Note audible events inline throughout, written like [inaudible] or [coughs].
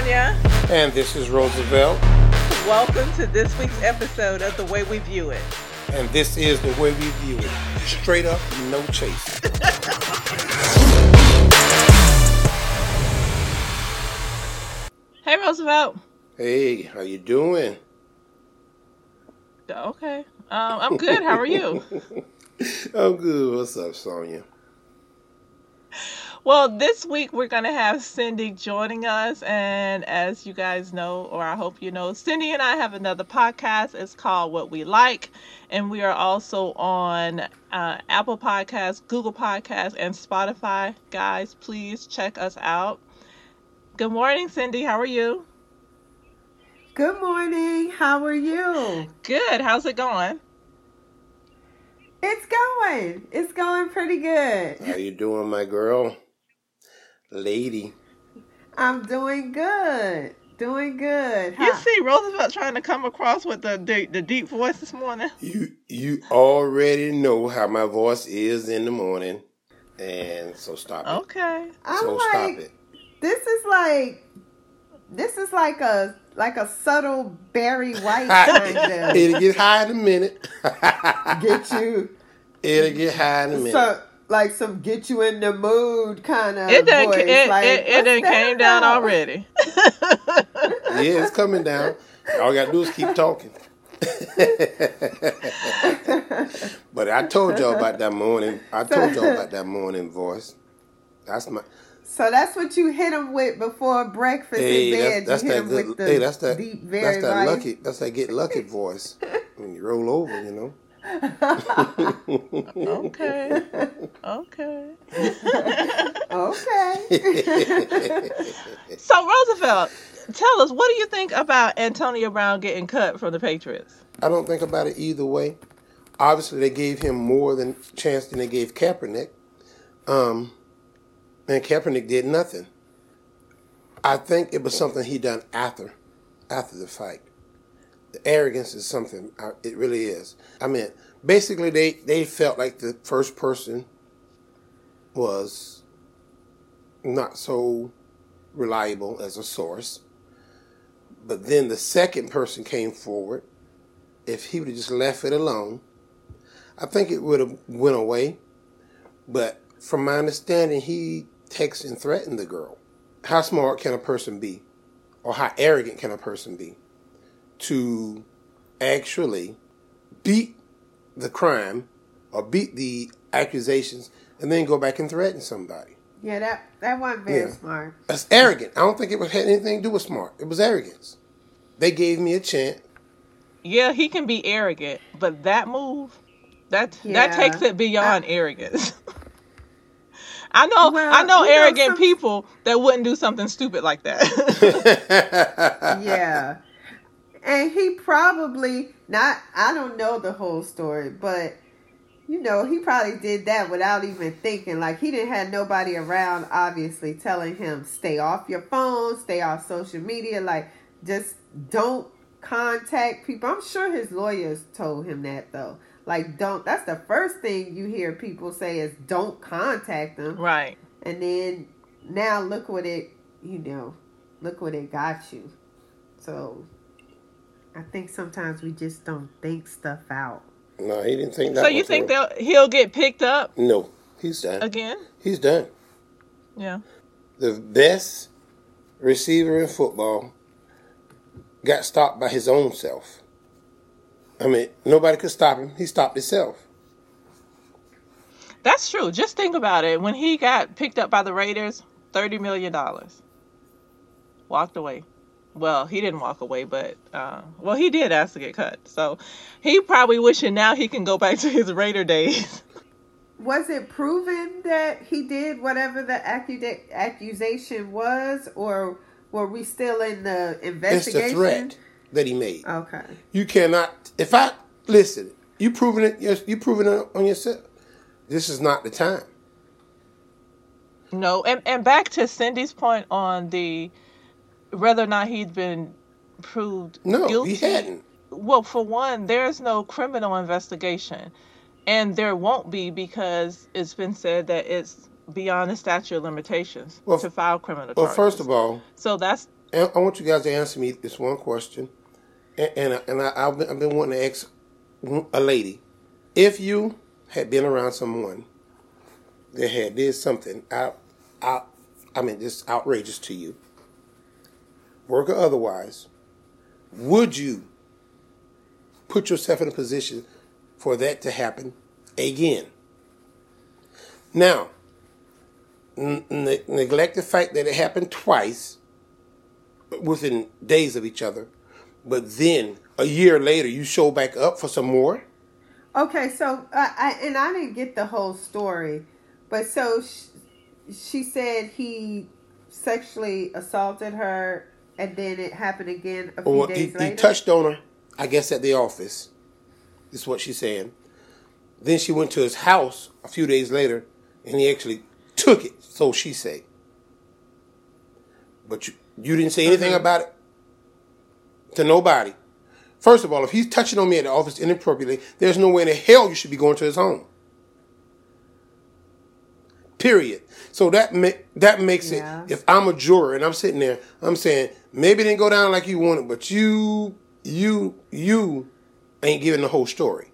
Tanya. And this is Roosevelt. Welcome to this week's episode of The Way We View It. And this is the way we view it. Straight up, no chase. Hey, Roosevelt. Hey, how you doing? Okay. Um, I'm good. How are you? [laughs] I'm good. What's up, Sonia? Well, this week we're going to have Cindy joining us. And as you guys know, or I hope you know, Cindy and I have another podcast. It's called What We Like. And we are also on uh, Apple Podcasts, Google Podcasts, and Spotify. Guys, please check us out. Good morning, Cindy. How are you? Good morning. How are you? Good. How's it going? It's going. It's going pretty good. How you doing, my girl? Lady. I'm doing good. Doing good. You Huh. see Roosevelt trying to come across with the deep, the deep voice this morning. You you already know how my voice is in the morning. And so stop it. Okay. I'm so like, stop it. this is like, this is like a like a subtle Barry [laughs] White kind of It'll get high in a minute. [laughs] get you. It'll get high in a minute. So like some get you in the mood kind of It done, voice. it, like, it, it what's done that came down about? already. [laughs] yeah, it's coming down. All you gotta do is keep talking. [laughs] but I told y'all about that morning. I told y'all about that morning voice. That's my. So that's what you hit him with before breakfast Hey, in bed. that's, that's that good. with the Hey, that's that. deep, That's very that White. lucky. That's that get lucky voice. When you roll over, you know. Okay. Okay. Okay. So Roosevelt, tell us, what do you think about Antonio Brown getting cut from the Patriots? I don't think about it either way. Obviously, they gave him more than chance than they gave Kaepernick. Um, and Kaepernick did nothing. I think it was something he done after, after the fight. The arrogance is something. It really is. I mean, basically, they they felt like the first person was not so reliable as a source. But then the second person came forward if he would have just left it alone, I think it would have went away. But from my understanding, he texted and threatened the girl. How smart can a person be, or how arrogant can a person be, to actually beat the crime or beat the accusations and then go back and threaten somebody? yeah, that that wasn't very Yeah. smart. That's arrogant. I don't think it had anything to do with smart. It was arrogance. They gave me a chance. Yeah, he can be arrogant, but that move, that that takes it beyond arrogance. [laughs] I know, Well, I know you know, arrogant some- people that wouldn't do something stupid like that. [laughs] [laughs] yeah. And he probably not I don't know the whole story, but you know, he probably did that without even thinking. Like he didn't have nobody around obviously telling him stay off your phone, stay off social media, like just don't contact people. I'm sure his lawyers told him that though. Like don't that's the first thing you hear people say is don't contact them. right. And then now look what it, you know, look what it got you. So I think sometimes we just don't think stuff out. no, he didn't think that. So you think through. that he'll get picked up No, he's done. again? He's done. Yeah. The best receiver in football got stopped by his own self. I mean, nobody could stop him. He stopped himself. That's true. Just think about it. When he got picked up by the Raiders, thirty million dollars. Walked away. Well, he didn't walk away, but uh, well, he did ask to get cut. So he probably wishing now he can go back to his Raider days. [laughs] Was it proven that he did whatever the accuda- accusation was, or were we still in the It's investigation? the threat that he made. Okay. You cannot. If I listen, you proving it. yes, You proving it on yourself. This is not the time. No, and and back to Cindy's point on the whether or not he'd been proved No, guilty. he hadn't. Well, for one, there's no criminal investigation, and there won't be because it's been said that it's beyond the statute of limitations Well, to file criminal Well, charges. first of all, so that's I want you guys to answer me this one question, and and, and I, I've, been, I've been wanting to ask a lady, if you had been around someone that had did something out, out, I mean, just outrageous to you, work or otherwise, would you put yourself in a position for that to happen again? Now, n- neglect the fact that it happened twice within days of each other, but then a year later you show back up for some more. Okay, so uh, I and I didn't get the whole story, but so she, she said he sexually assaulted her, and then it happened again a few well, days he, later. He touched on her, I guess, at the office. Is what she's saying. Then she went to his house a few days later, and he actually took it. So she say. But you, you didn't say anything mm-hmm. about it to nobody. First of all, if he's touching on me at the office inappropriately, there's no way in the hell you should be going to his home. Period. So that ma- that makes yeah. it. If I'm a juror and I'm sitting there, I'm saying maybe it didn't go down like you wanted, but you, you, you ain't giving the whole story.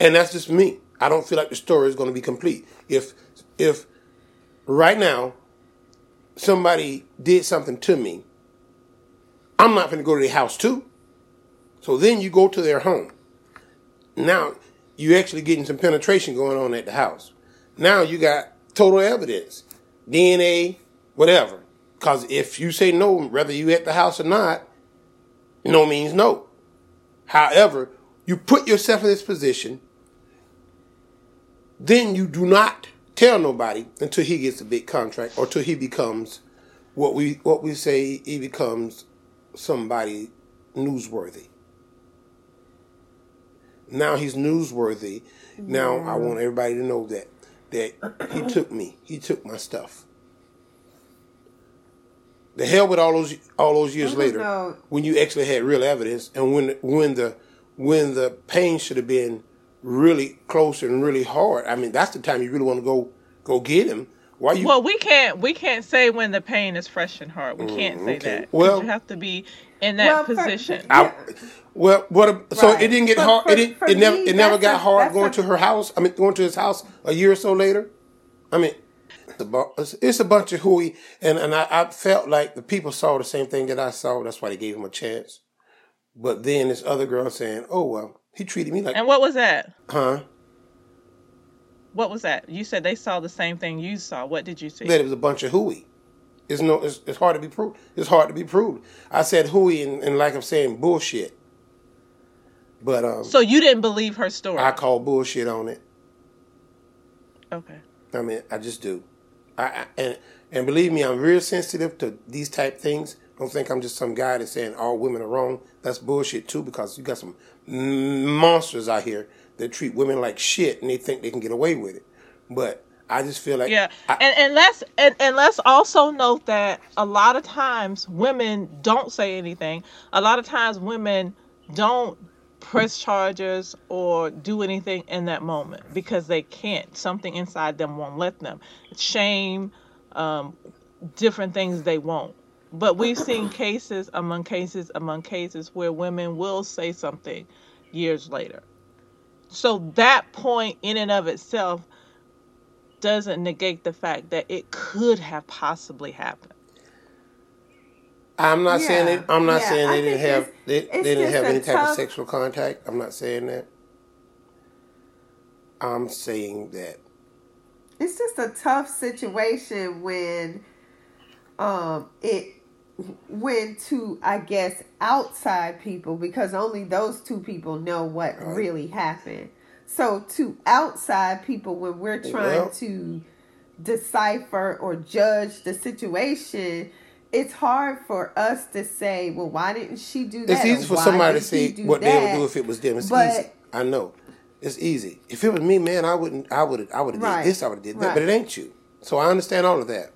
And that's just me. I don't feel like the story is going to be complete. If if right now somebody did something to me, I'm not going to go to their house too. So then you go to their home. Now you actually getting some penetration going on at the house. Now you got total evidence, DNA, whatever. Because if you say no, whether you at the house or not, no means no. However, you put yourself in this position, then you do not tell nobody until he gets a big contract or till he becomes what we what we say he becomes somebody newsworthy. Now he's newsworthy. Yeah. Now I mm-hmm. want everybody to know that that he took me. He took my stuff. The hell with all those all those years later, know. when you actually had real evidence, and when when the when the pain should have been really close and really hard. I mean, that's the time you really want to go go get him. Why you? Well, we can't we can't say when the pain is fresh and hard. We can't mm, say okay. that. Well, you have to be in that well, position. For, I, well, what? so it didn't get for, hard. For, it didn't. it never. It never got a, hard going a, to her house. I mean, going to his house a year or so later. I mean, it's a bunch of hooey, and and I, I felt like the people saw the same thing that I saw. That's why they gave him a chance. But then this other girl saying, "Oh well, he treated me like." And what was that? Huh? What was that? You said they saw the same thing you saw. What did you see? That it was a bunch of hooey. It's no. It's, it's hard to be proved. It's hard to be proved. I said hooey, and, and like I'm saying bullshit. But um. So you didn't believe her story? I call bullshit on it. Okay. I mean, I just do. I, I and and believe me, I'm real sensitive to these type things. Don't think I'm just some guy that's saying all women are wrong. That's bullshit too, because you got some monsters out here that treat women like shit and they think they can get away with it. But I just feel like yeah, I, and and let's and, and let's also note that a lot of times women don't say anything. A lot of times women don't press charges or do anything in that moment because they can't. Something inside them won't let them. Shame, um, different things they won't. But we've seen cases among cases among cases where women will say something years later. So that point in and of itself doesn't negate the fact that it could have possibly happened. I'm not yeah. saying it. I'm not yeah, saying they didn't have they, they didn't have any type tough... of sexual contact. I'm not saying that. I'm saying that it's just a tough situation when um it went to I guess outside people because only those two people know what right. really happened. So to outside people when we're trying well, to decipher or judge the situation, it's hard for us to say, well, why didn't she do that? It's easy for somebody to say what that? they would do if it was them. It's but, easy. I know. It's easy. If it was me, man, I wouldn't I would I would have right. did this, I would have did that. Right. But it ain't you. So I understand all of that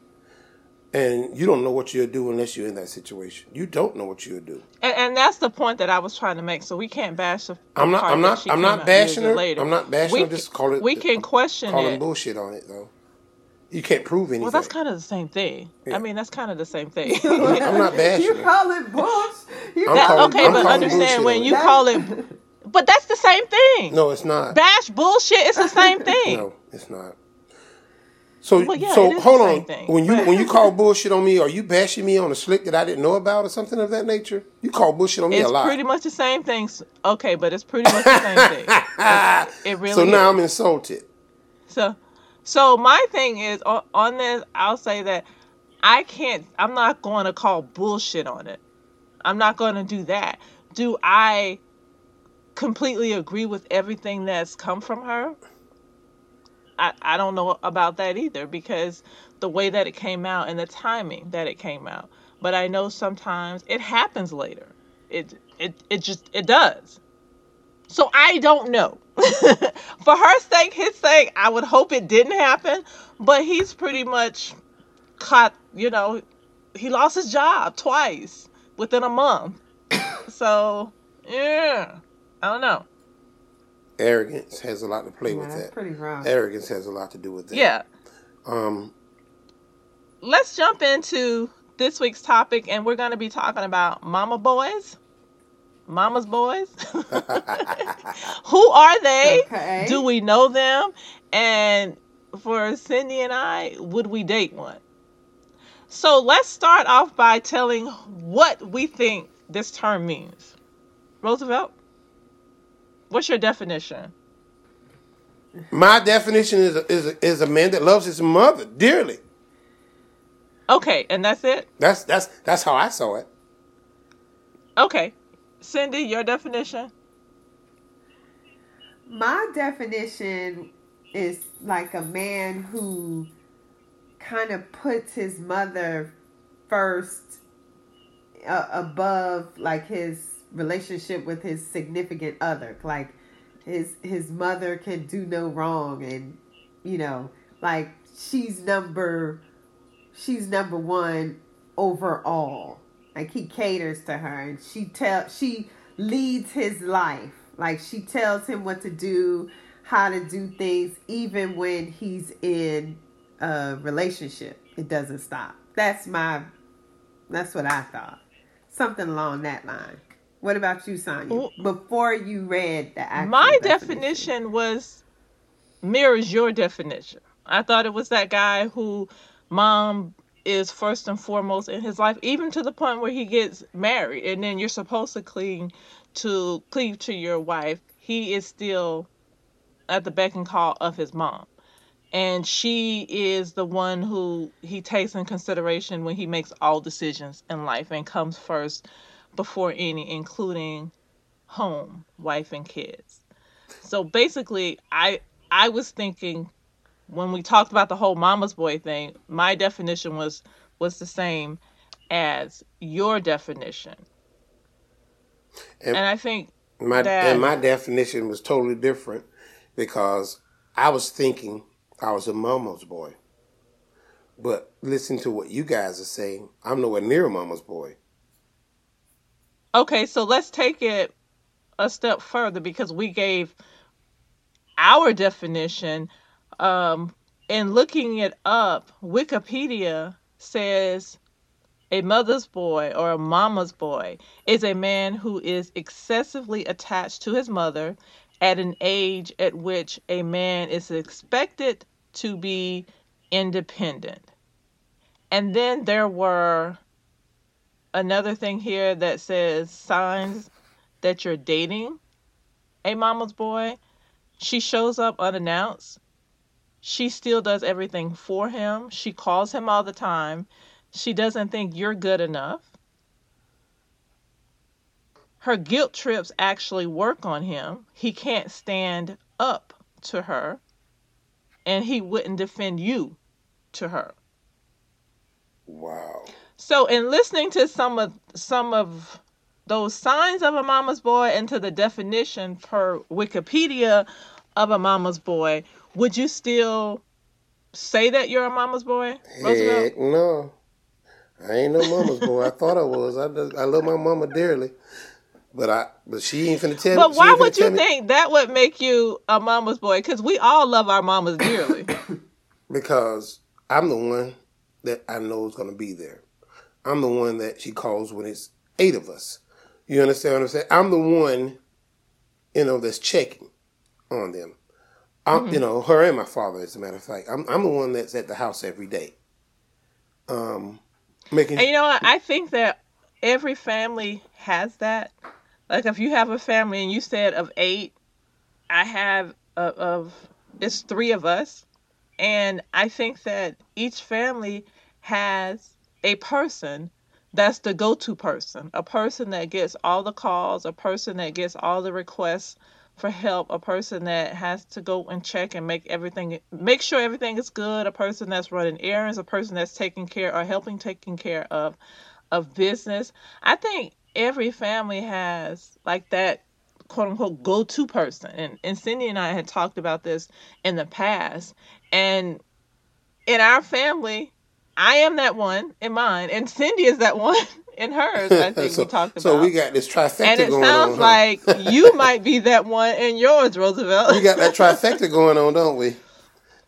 and you don't know what you'll do unless you're in that situation. You don't know what you'll do. And, and that's the point that I was trying to make. So we can't bash the. I'm not. I'm not. I'm not bashing her. Later. I'm not bashing we, her. Just call it. We can question calling it. bullshit on it though. You can't prove anything. Well, that's kind of the same thing. Yeah. I mean, that's kind of the same thing. [laughs] I'm not [laughs] bashing You call it bullshit. You That- calling- okay, I'm but understand when you it. call it, but that's the same thing. No, it's not. Bash bullshit. It's the same [laughs] thing. No, it's not. So, Well, yeah, so hold on. thing, when you when you [laughs] call bullshit on me, are you bashing me on a slick that I didn't know about or something of that nature? You call bullshit on me It's a lot. It's pretty much the same thing. Okay, but it's pretty much the same thing. It [laughs] really so now is. I'm insulted. So, so my thing is on, on this. I'll say that I can't. I'm not going to call bullshit on it. I'm not going to do that. Do I completely agree with everything that's come from her? I, I don't know about that either because the way that it came out and the timing that it came out. But I know sometimes it happens later. It it it just it does. So I don't know. [laughs] For her sake, his sake, I would hope it didn't happen. But he's pretty much caught, you know, he lost his job twice within a month. [coughs] so, yeah. I don't know. Arrogance has a lot to play Yeah, with that's that. pretty wrong. Arrogance has a lot to do with that. Yeah. Um. Let's jump into this week's topic, and we're going to be talking about mama boys. Mama's boys. [laughs] Who are they? Okay. Do we know them? And for Cindy and I, would we date one? So let's start off by telling what we think this term means. Roosevelt, what's your definition? My definition is a, is a, is a man that loves his mother dearly. Okay, and that's it? That's that's that's how I saw it. Okay. Cindy, your definition? My definition is like a man who kind of puts his mother first uh, above like his relationship with his significant other. Like his his mother can do no wrong and you know like she's number she's number one overall. Like he caters to her and she tell she leads his life. Like she tells him what to do how to do things even when he's in a relationship. It doesn't stop. That's my that's what i thought. Something along that line what about you sonia before you read the actual My definition was mirrors your definition. I thought it was that guy who mom is first and foremost in his life, even to the point where he gets married, and then you're supposed to cling to cleave to your wife. He is still at the beck and call of his mom. And she is the one who he takes in consideration when he makes all decisions in life and comes first before any, including home, wife and kids. So basically, I I was thinking when we talked about the whole mama's boy thing, my definition was was the same as your definition. And- And I think My that- and my definition was totally different because I was thinking I was a mama's boy. But listen to what you guys are saying. I'm nowhere near a mama's boy. Okay, so let's take it a step further because we gave our definition. Um, in looking it up, Wikipedia says a mother's boy or a mama's boy is a man who is excessively attached to his mother at an age at which a man is expected to be independent. And then there were another thing here that says signs that you're dating a mama's boy. She shows up unannounced. She still does everything for him. She calls him all the time. She doesn't think you're good enough. Her guilt trips actually work on him. He can't stand up to her, and he wouldn't defend you to her. Wow. So, in listening to some of some of those signs of a mama's boy and to the definition per Wikipedia of a mama's boy, would you still say that you're a mama's boy, Roosevelt? Heck no. I ain't no mama's boy. I thought I was. I, just- I love my mama dearly. But I but she ain't finna tell But me. why would you me- think that would make you a mama's boy? Because we all love our mamas dearly. [coughs] Because I'm the one that I know is going to be there. I'm the one that she calls when it's eight of us. You understand what I'm saying? I'm the one, you know, that's checking on them. I'm, Mm-hmm. you know, her and my father, as a matter of fact. I'm, I'm the one that's at the house every day. Um, making And you know what? I think that every family has that. Like if you have a family and you said of eight, I have of, of it's three of us, and I think that each family has a person that's the go-to person, a person that gets all the calls, a person that gets all the requests for help, a person that has to go and check and make everything make sure everything is good, a person that's running errands, a person that's taking care or helping taking care of of business. I think every family has like that quote unquote go to person. And and Cindy and I had talked about this in the past. And in our family, I am that one in mine, and Cindy is that one [laughs] in hers. I think [laughs] so, we talked about. so we got this trifecta and it sounds on. huh? like you [laughs] might be that one in yours, Roosevelt. we got that trifecta going on, don't we?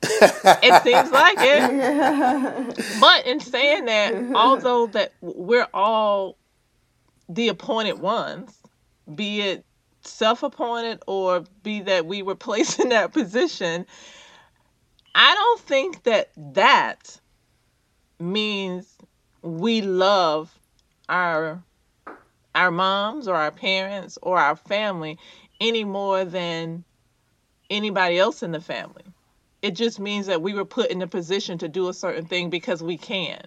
it seems like it. But in saying that, although that we're all the appointed ones, be it self-appointed or be that we were placed in that position, I don't think that that means we love our our moms or our parents or our family any more than anybody else in the family. It just means that we were put in a position to do a certain thing because we can.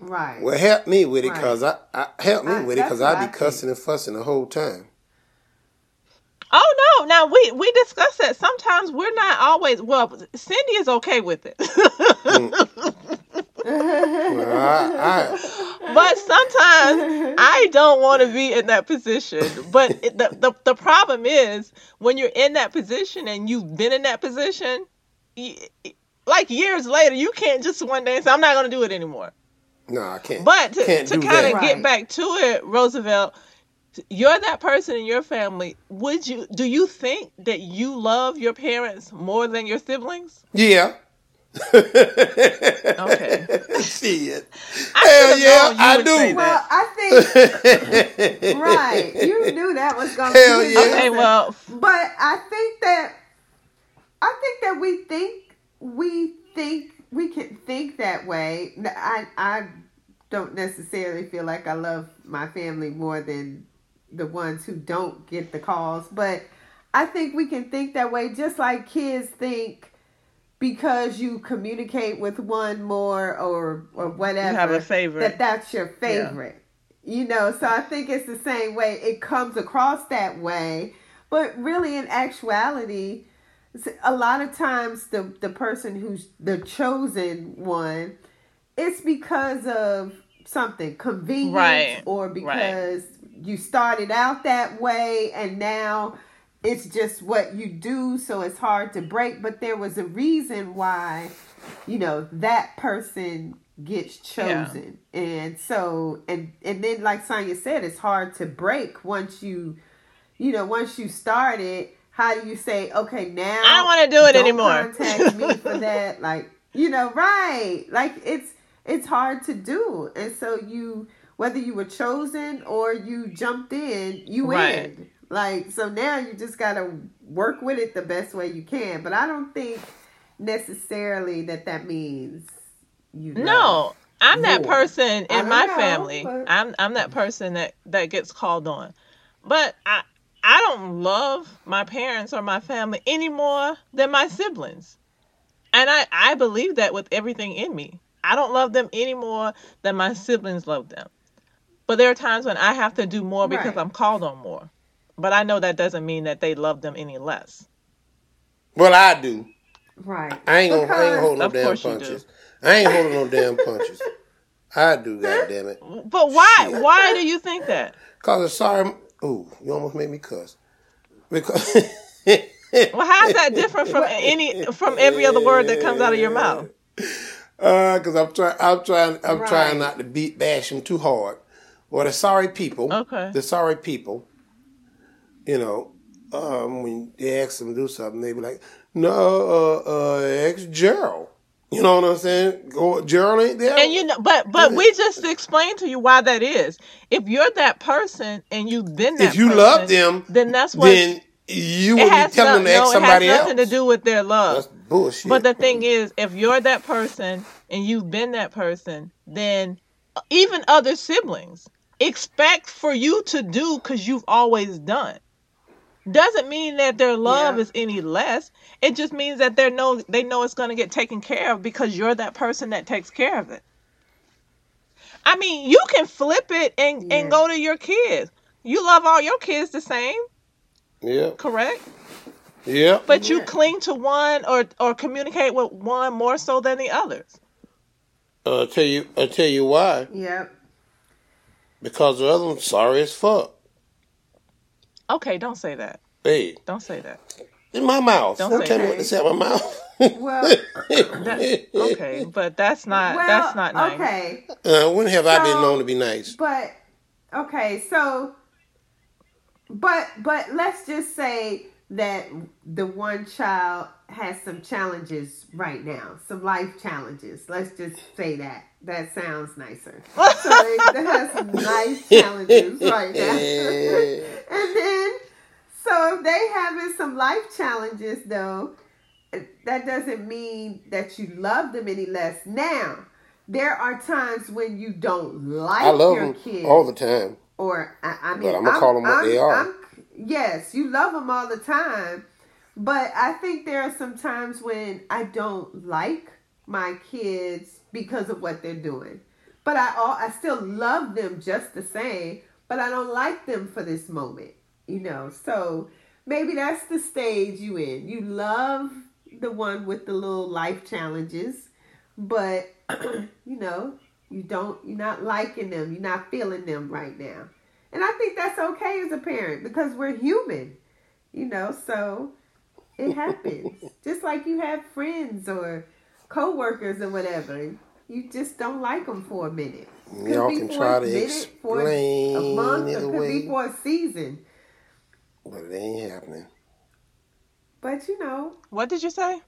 Right. Well, help me with it, Right. cause I, I help me I- with it, cause I what be I think. cussing and fussing the whole time. Now we we discuss that. Sometimes we're not always. Well, Cindy is okay with it, Well, I, I, but sometimes I don't want to be in that position. But it, the, the the problem is when you're in that position and you've been in that position, y- like years later, you can't just one day say, "I'm not going to do it anymore." no, I can't. But to, to kind that. of get Right. back to it, Roosevelt, you're that person in your family. Would you do you think that you love your parents more than your siblings? yeah. Okay. [laughs] Shit. I Hell yeah, I do. Well, I think [laughs] right. You knew that was going to Hell be yeah. Okay, well, But I think that I think that we think we think we can think that way. i i don't necessarily feel like I love my family more than the ones who don't get the calls, but I think we can think that way just like kids think because you communicate with one more or or whatever you have a favorite. that that's your favorite. You know, so I think it's the same way. It comes across that way, but really, in actuality, a lot of times the the person who's the chosen one, it's because of something convenience Right, or because you started out that way and now it's just what you do so it's hard to break. But there was a reason why you know that person gets Yeah. chosen and so and and then like Sonya said it's hard to break once you you know once you started. How do you say okay now I don't wanna do it anymore. contact me for that. Like you know right. Like it's it's hard to do. And so you whether you were chosen or you jumped in you Right. in like so now you just gotta work with it the best way you can but i don't think necessarily that that means you. No, I'm that person in my know, family. but- I'm I'm that person that that gets called on. But I I don't love my parents or my family any more than my siblings. And I I believe that with everything in me. I don't love them any more than my siblings love them. But there are times when I have to do more because Right. I'm called on more. But I know that doesn't mean that they love them any less. Well, I do. right I ain't gonna, I ain't holding no damn course you do. punches. I ain't holding no damn punches. I do, goddamn it. But why why do you think that? Cause I'm sorry. Ooh, you almost made me cuss. Because [laughs] Well, how's that different from [laughs] any from every other word that comes out of your mouth? Uh, cause I'm trying, I'm trying, I'm Right. trying not to beat bash them too hard. Or the sorry people. Okay. The sorry people. You know, um, when they ask them to do something, they be like, No, uh, uh, ex Gerald. You know what I'm saying? Go, Gerald ain't there. And you know, but but we just explained to you why that is. If you're that person and you've been that, if you person, love them, then that's what then you would be telling No, them to ask no, it has nothing else. to do with their love. That's bullshit. But the thing is, if you're that person and you've been that person, then even other siblings expect for you to do because you've always done. Doesn't mean that their love Yeah. is any less. It just means that they know they know it's going to get taken care of because you're that person that takes care of it. I mean, you can flip it and Yeah. and go to your kids. You love all your kids the same, yeah, correct? yeah. But you Yeah. cling to one or or communicate with one more so than the others. Uh, I'll tell you, I'll tell you why. Yep. Because the other one's sorry as fuck. Okay, don't say that. Hey, Don't say that. in my mouth. Don't Don't, say tell me that. what to say out my mouth. Well, That, [laughs] okay, but that's not well, that's not nice. okay. Uh, when have I been known to be nice? But okay, so but but let's just say that the one child has some challenges right now, some life challenges. Let's just say that. That sounds nicer. [laughs] So have some life challenges right now. [laughs] and then so if they having some life challenges though, that doesn't mean that you love them any less. Now, there are times when you don't like I love your them kids, all the time. or I, I mean, But I'ma call them what they are. I'm- yes, you love them all the time, but I think there are some times when I don't like my kids because of what they're doing. But I all I still love them just the same, but I don't like them for this moment. You know, so maybe that's the stage you in. You love the one with the little life challenges, but [clears throat] you know, you don't you're not liking them, you're not feeling them right now. And I think that's okay as a parent because we're human. You know, so it happens. [laughs] just like you have friends or coworkers or whatever. You just don't like them for a minute. Could Y'all be can for try a to minute, for explain a month, it or could away. be for a season. But it ain't happening. But you know, What did you say?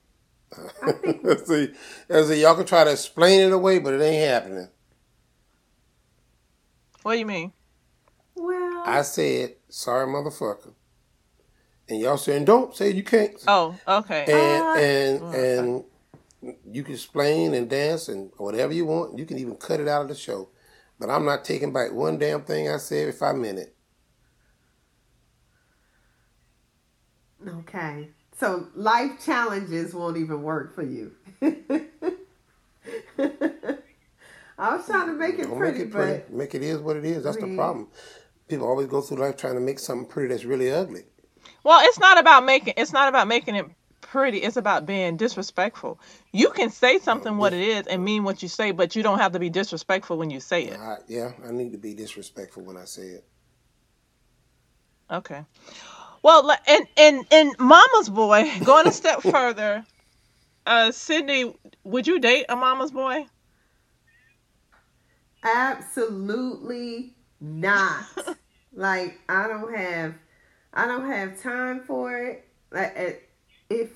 I think [laughs] see, as y'all can try to explain it away, but it ain't happening. What do you mean? Well, I said, sorry, motherfucker. And y'all saying, don't say you can't. Oh, okay. and Uh, and Oh, and you can explain and dance and whatever you want. You can even cut it out of the show. But I'm not taking back one damn thing I said if I meant it. okay. So life challenges won't even work for you. [laughs] I was trying to make it Don't pretty, make it pretty. but Make it is what it is. That's the mean- problem. People always go through life trying to make something pretty that's really ugly. Well, it's not about making it's not about making it pretty. It's about being disrespectful. You can say something what it is and mean what you say, but you don't have to be disrespectful when you say it. I, yeah, I need to be disrespectful when I say it. Okay. Well, and and and Mama's boy going a step [laughs] further. Uh, Cindy, would you date a Mama's boy? absolutely not. like I don't have, I don't have time for it. Like eh, if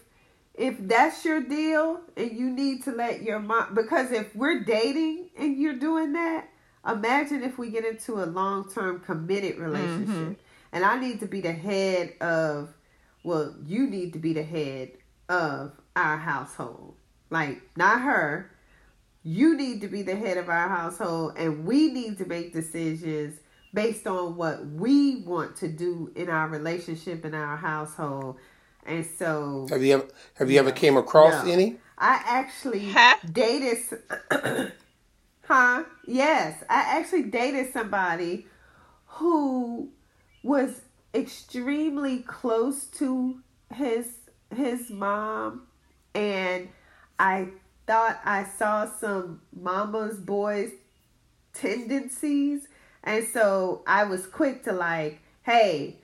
if that's your deal and you need to let your mom because if we're dating and you're doing that, imagine if we get into a long term committed relationship and I need to be the head of well, you need to be the head of our household. Like not her. You need to be the head of our household and we need to make decisions based on what we want to do in our relationship in our household. And so Have you ever have you ever came across No. any? I actually Huh? dated. [clears throat] huh? Yes, I actually dated somebody who was extremely close to his his mom, and I thought I saw some mama's boys tendencies, and so I was quick to like, hey,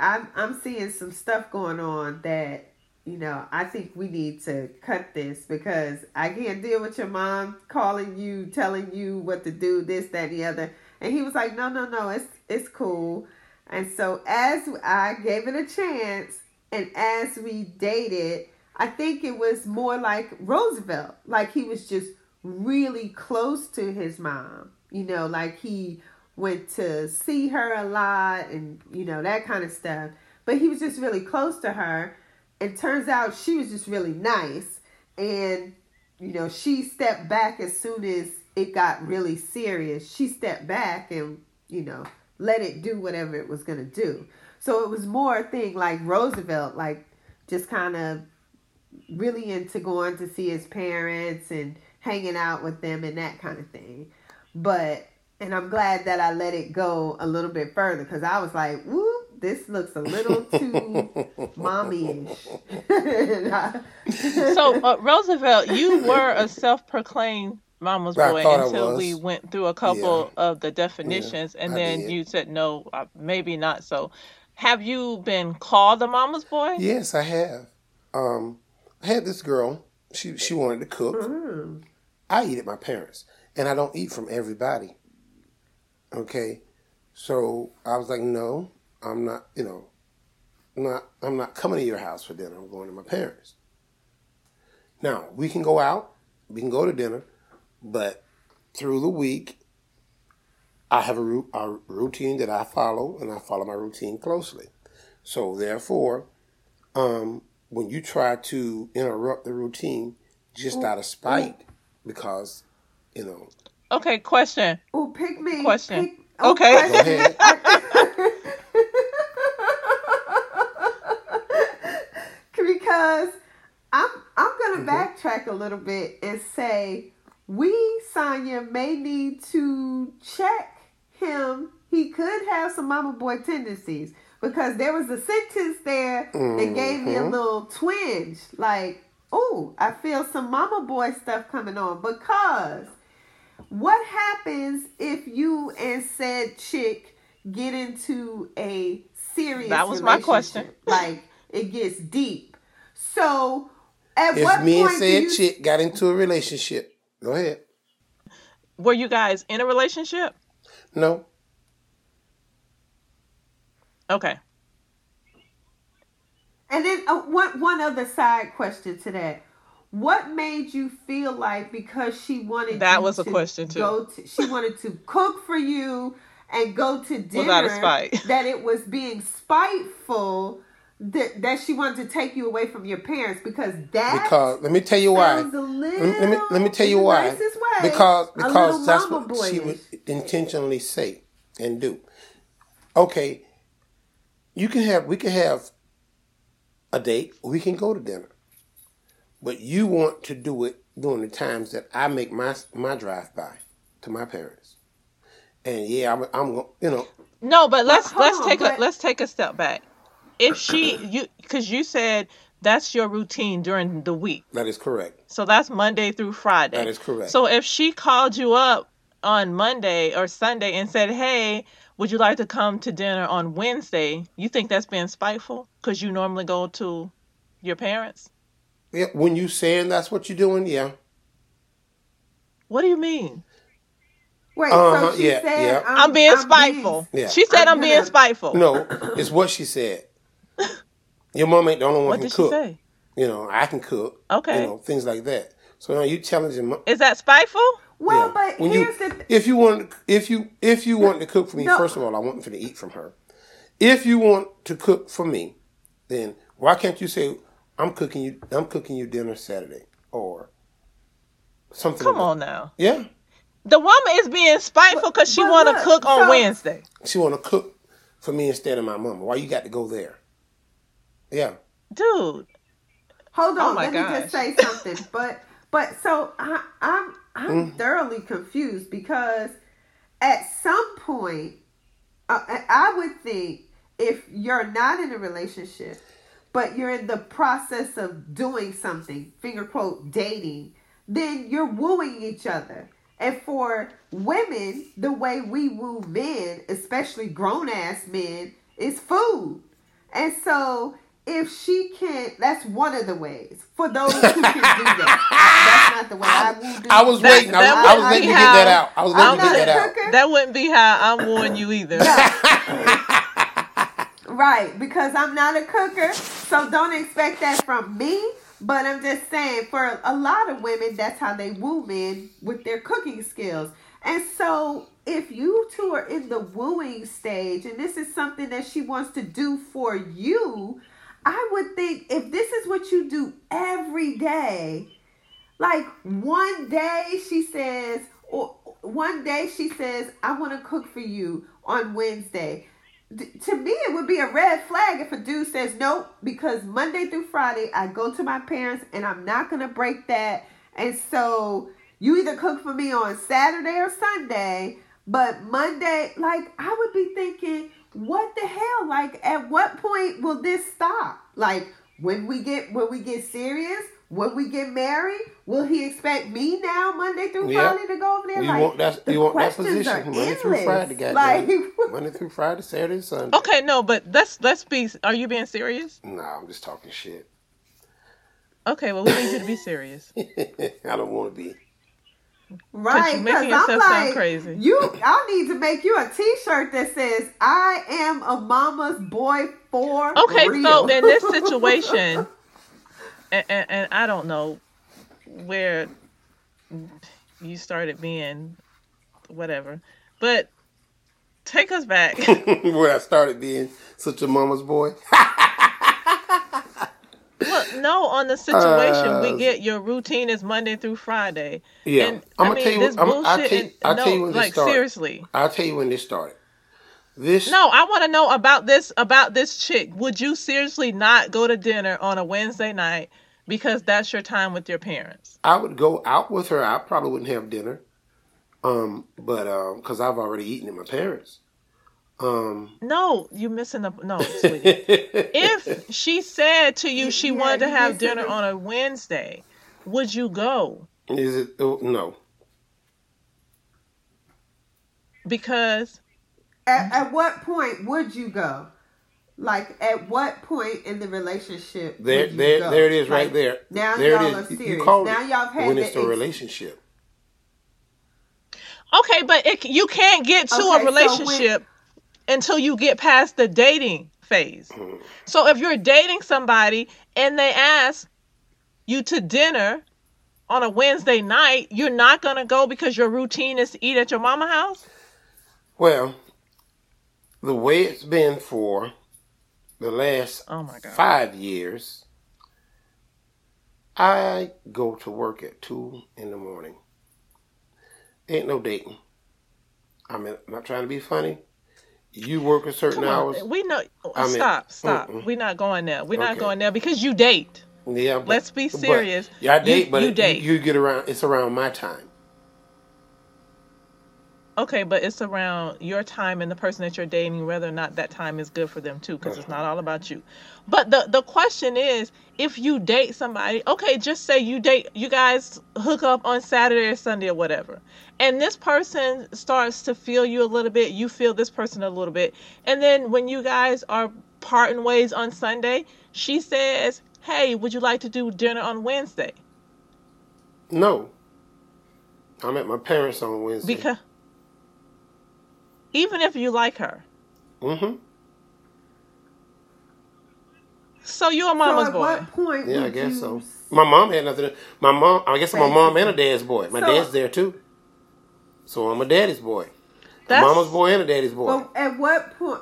I'm I'm seeing some stuff going on that you know, I think we need to cut this because I can't deal with your mom calling you, telling you what to do, this, that, and the other. And he was like, no, no, no, it's it's cool. And so as I gave it a chance, and as we dated, I think it was more like Roosevelt. Like he was just really close to his mom. You know, like he went to see her a lot and, you know, that kind of stuff. But he was just really close to her. It turns out she was just really nice. And, you know, she stepped back as soon as it got really serious. She stepped back and, you know, let it do whatever it was going to do. So it was more a thing like Roosevelt, like just kind of really into going to see his parents and hanging out with them and that kind of thing. But and I'm glad that I let it go a little bit further because I was like, whoop, this looks a little too [laughs] mommy-ish. so uh, Roosevelt, you were a self-proclaimed mama's boy until we went through a couple of the definitions, and I then did. you said no, uh, maybe not. So, have you been called a mama's boy? Yes, I have. Um, I had this girl. She she wanted to cook. Mm. I eat at my parents, and I don't eat from everybody. Okay, so I was like, no, I'm not. You know, not. I'm not coming to your house for dinner. I'm going to my parents. Now we can go out. We can go to dinner, but through the week, I have a, a routine that I follow, and I follow my routine closely. So therefore, um, when you try to interrupt the routine just out of spite, because you know, Okay, question. Oh, pick me. Question. Pick, oh, Okay. go question. ahead. [laughs] because I'm I'm gonna Mm-hmm. backtrack a little bit and say we Sonya may need to check him. He could have some mama boy tendencies because there was a sentence there that gave me a Mhm. little twinge, like, oh, I feel some mama boy stuff coming on because what happens if you and said chick get into a serious That was my question. [laughs] Like it gets deep. So at If what me and said you chick got into a relationship, go ahead. Were you guys in a relationship? No, Okay. And then uh, one one other side question to that: What made you feel like because she wanted That you was a to question, too. Go to, she wanted to cook for you and go to dinner out of spite. [laughs] that it was being spiteful that that she wanted to take you away from your parents because that because let me tell you why. little, Let me, let me let me tell you why. way, Because because that's mama what she would intentionally say and do. Okay, you can have we can have a date. We can go to dinner, but you want to do it during the times that I make my my drive by to my parents. And yeah, I'm, I'm going. You know, No, but let's hold let's on, take but- a let's take a step back. If she you because you said that's your routine during the week, that is correct. so that's Monday through Friday. That is correct. So if she called you up on Monday or Sunday and said, "Hey, would you like to come to dinner on Wednesday?" You think that's being spiteful because you normally go to your parents? Yeah, when you saying that's what you're doing, yeah. What do you mean? Wait, Uh-huh, so she yeah, said yeah. I'm, being spiteful. Yeah. She said I'm, I'm being spiteful. No, it's what she said. [laughs] Your mom ain't the only one what who did can she cook. say? You know, I can cook. Okay. You know, things like that. So now you challenging my Is that spiteful? Well, yeah. but when you the th- if you want if you if you want to cook for me, No. first of all, I want for to eat from her. If you want to cook for me, then why can't you say I'm cooking you I'm cooking you dinner Saturday or something? Come like on now. Yeah, The woman is being spiteful because she want to cook on so- Wednesday. she want to cook for me instead of my mama. Why you got to go there? Yeah. Dude, Hold Oh on, my let me just say something. but but so I, I'm I'm Mm. thoroughly confused because at some point uh, I I would think if you're not in a relationship, but you're in the process of doing something, finger quote dating, then you're wooing each other. And for women, the way we woo men, especially grown ass men, is food. And so if she can't, that's one of the ways for those who can do that. That's not the way I woo dudes. I was waiting. I, that was- I was would letting be you get that out. I was I'm letting you get a that out. that wouldn't be how I'm wooing you either. Right, because I'm not a cooker, so don't expect that from me. But I'm just saying, for a lot of women, that's how they woo men with their cooking skills. And so, if you two are in the wooing stage and this is something that she wants to do for you, I would think if this is what you do every day, like one day she says, or one day she says, I want to cook for you on Wednesday. To me it would be a red flag if a dude says nope because monday through friday i go to my parents and i'm not gonna break that. And so you either cook for me on saturday or sunday but monday like i would be thinking what the hell like at what point will this stop like when we get when we get serious when we get married, will he expect me now Monday through Yeah. Friday to go over there? You like, want that? the You want that position Monday through. Friday, goddamn. Like, [laughs] Monday through Friday, Saturday, Sunday. Okay, no, but let's let's be. Are you being serious? Nah, I'm just talking shit. Okay, well we need you to be serious. [laughs] I don't want to be. Right, you're because I'm yourself sound like, crazy. you. I need to make you a T-shirt that says "I am a mama's boy for Okay, real." so in this [laughs] situation, and, and, and I don't know where you started being, whatever, but take us back. [laughs] Where I started being such a mama's boy. [laughs] No, on the situation, Uh, we get your routine is Monday through Friday. Yeah, and, I'm I gonna mean, tell you. I'm, I'll tell and- I'll no, tell you when this started. seriously. I'll tell you when this started. This No, I want to know about this about this chick. Would you seriously not go to dinner on a Wednesday night because that's your time with your parents? I would go out with her. I probably wouldn't have dinner, um, but because I've already eaten at my parents. Um, No, you missing the no, [laughs] if she said to you she Yeah, wanted to have dinner the- on a Wednesday, would you go? is it? Oh, no. Because at, at what point would you go? Like, at what point in the relationship There, would you there, go? there it is, right Like, there. Now there y'all it are serious. You now y'all have had when the it's a ex- relationship. okay, but it, you can't get to Okay, so a when- relationship until you get past the dating phase. So if you're dating somebody and they ask you to dinner on a Wednesday night, you're not gonna go because your routine is to eat at your mama house. Well, the way it's been for the last Oh my god. five years, I go to work at two in the morning. Ain't no dating. I mean, I'm not trying to be funny. You work a certain Come hours. on, we know. I mean, stop, stop. mm-mm. We're not going there. We're not going there because you date. Yeah, but, Let's be but- serious. yeah, I You- date, but you it- date. You, get around. It's around my time. Okay, but it's around your time and the person that you're dating, whether or not that time is good for them too, because it's not all about you. But the the question is, if you date somebody, okay, just say you date, you guys hook up on Saturday or Sunday or whatever, and this person starts to feel you a little bit, you feel this person a little bit, and then when you guys are parting ways on Sunday, she says, "Hey, would you like to do dinner on Wednesday?" No, I'm at my parents on Wednesday. Because even if you like her, Mm-hmm. so you're a So mama's at boy. what point Yeah, I guess you so. My mom had nothing. To, my mom. I guess I'm a mom and a dad's boy. My So- dad's there too. So I'm a daddy's boy. A That's- mama's boy and a daddy's boy. Well, at what point?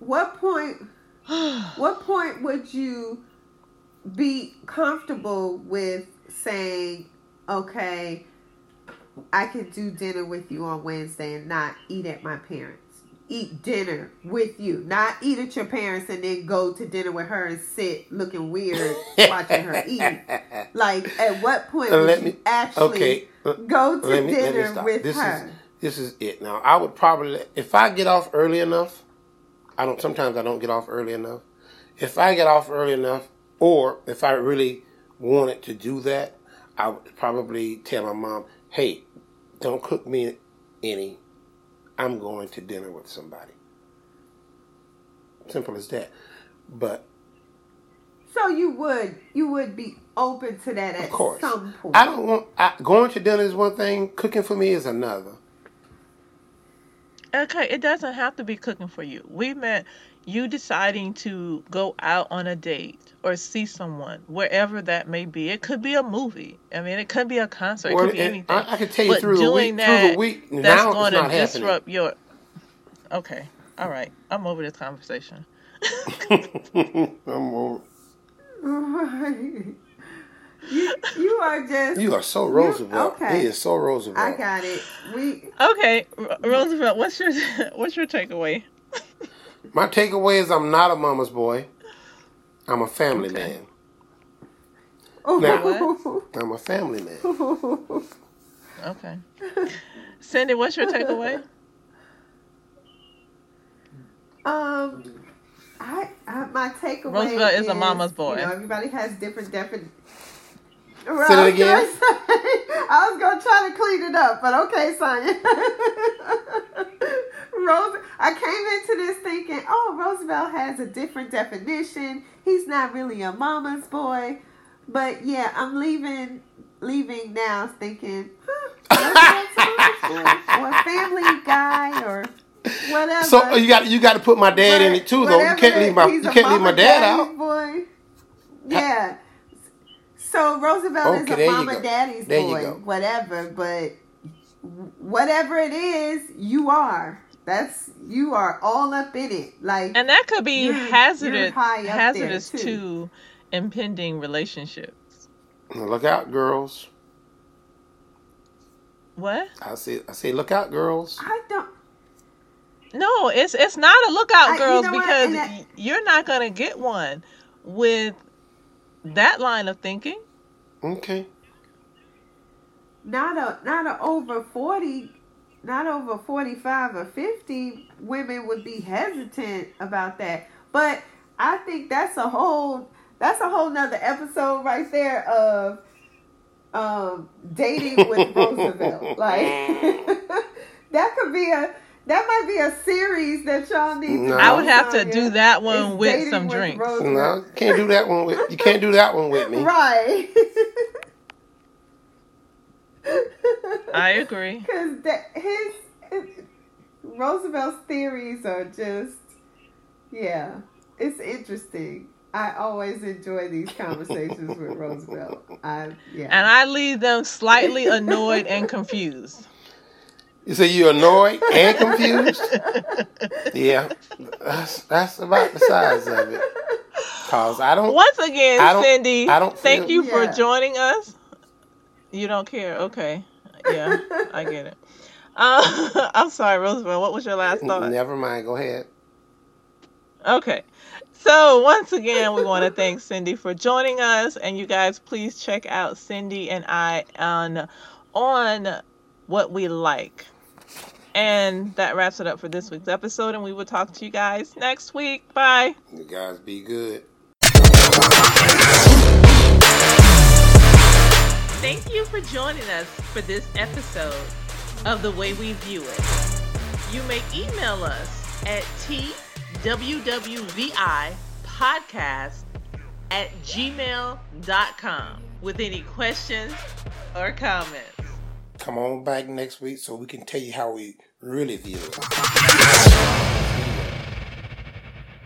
What point? [sighs] what point would you be comfortable with saying, "Okay, I can do dinner with you on Wednesday and not eat at my parents"? Eat dinner with you, not eat at your parents and then go to dinner with her and sit looking weird [laughs] watching her eat. Like, at what point Uh, would let you me- actually okay, uh, go to me, me dinner with this her? is this is it. Now I would probably if I get off early enough. I don't. Sometimes I don't get off early enough. If I get off early enough, or if I really wanted to do that, I would probably tell my mom, "Hey, don't cook me any. I'm going to dinner with somebody." Simple as that. But So you would you would be open to that at of course, some point. I don't want I, going to dinner is one thing. Cooking for me is another. Okay, it doesn't have to be cooking for you. We met, you deciding to go out on a date or see someone wherever that may be. It could be a movie. I mean, it could be a concert. It Well, could be anything. I, I can tell you but through the doing week. that, through the week, that's now going it's to not happening. disrupt your. Okay, all right. I'm over this conversation. [laughs] I'm over- you, you are just. you are so Roosevelt. okay. He is so Roosevelt. I got it. We. Okay, Roosevelt, what's your [laughs] what's your takeaway? [laughs] My takeaway is I'm not a mama's boy. I'm a family Okay. man. Oh, I'm a family man. Okay, Cindy, what's your takeaway? Um, I, I my takeaway Roosevelt is a mama's boy. You know, everybody has different definitions. Say it again. I was gonna try to clean it up, but okay, Sonya. [laughs] Rose, I came into this thinking, oh, Roosevelt has a different definition. He's not really a mama's boy, but yeah, I'm leaving, leaving now, thinking, huh, a or family guy, or whatever. So uh, you got you got to put my dad in it too, though. You can't leave my you can't leave my dad out. Boy. Yeah. So Roosevelt Okay, is a you mama daddy's There boy, whatever. But whatever it is, you are. That's you are all up in it. Like And that could be You're- you're hazardous high up there, hazardous too. to impending relationships. Look out, girls. What? I say I say look out, girls. I don't. No, it's it's not a lookout, I- you girls, know because and I- y- you're not gonna get one with that line of thinking. Okay. Not a not a over forty, not over forty five or fifty women would be hesitant about that. But I think that's a whole that's a whole nother episode right there of um dating with [laughs] Roosevelt. Like [laughs] that could be a that might be a series that y'all need. No. To I would have to do that one is with dating some drinks. Roosevelt. No, you can't do that one with you can't do that one with me. [laughs] Right. [laughs] I agree. Because his, his Roosevelt's theories are just, yeah, it's interesting. I always enjoy these conversations with [laughs] Roosevelt. I yeah. And I leave them slightly annoyed and confused. You say you're annoyed and confused? Yeah, that's that's about the size of it. Cause I don't. Once again, I don't- Cindy, I don't thank feel- you for Yeah. joining us. You don't care, okay? Yeah, I get it. [laughs] Uh, [laughs] I'm sorry, Roosevelt. What was your last thought? Never mind. Go ahead. Okay. So once again, we want to thank Cindy for joining us, and you guys, please check out Cindy and I on on what we like. And that wraps it up for this week's episode, and we will talk to you guys next week. Bye. You guys be good. Thank you for joining us for this episode of The Way We View It. You may email us at twwvipodcast at gmail.com with any questions or comments. Come on back next week so we can tell you how we really feel.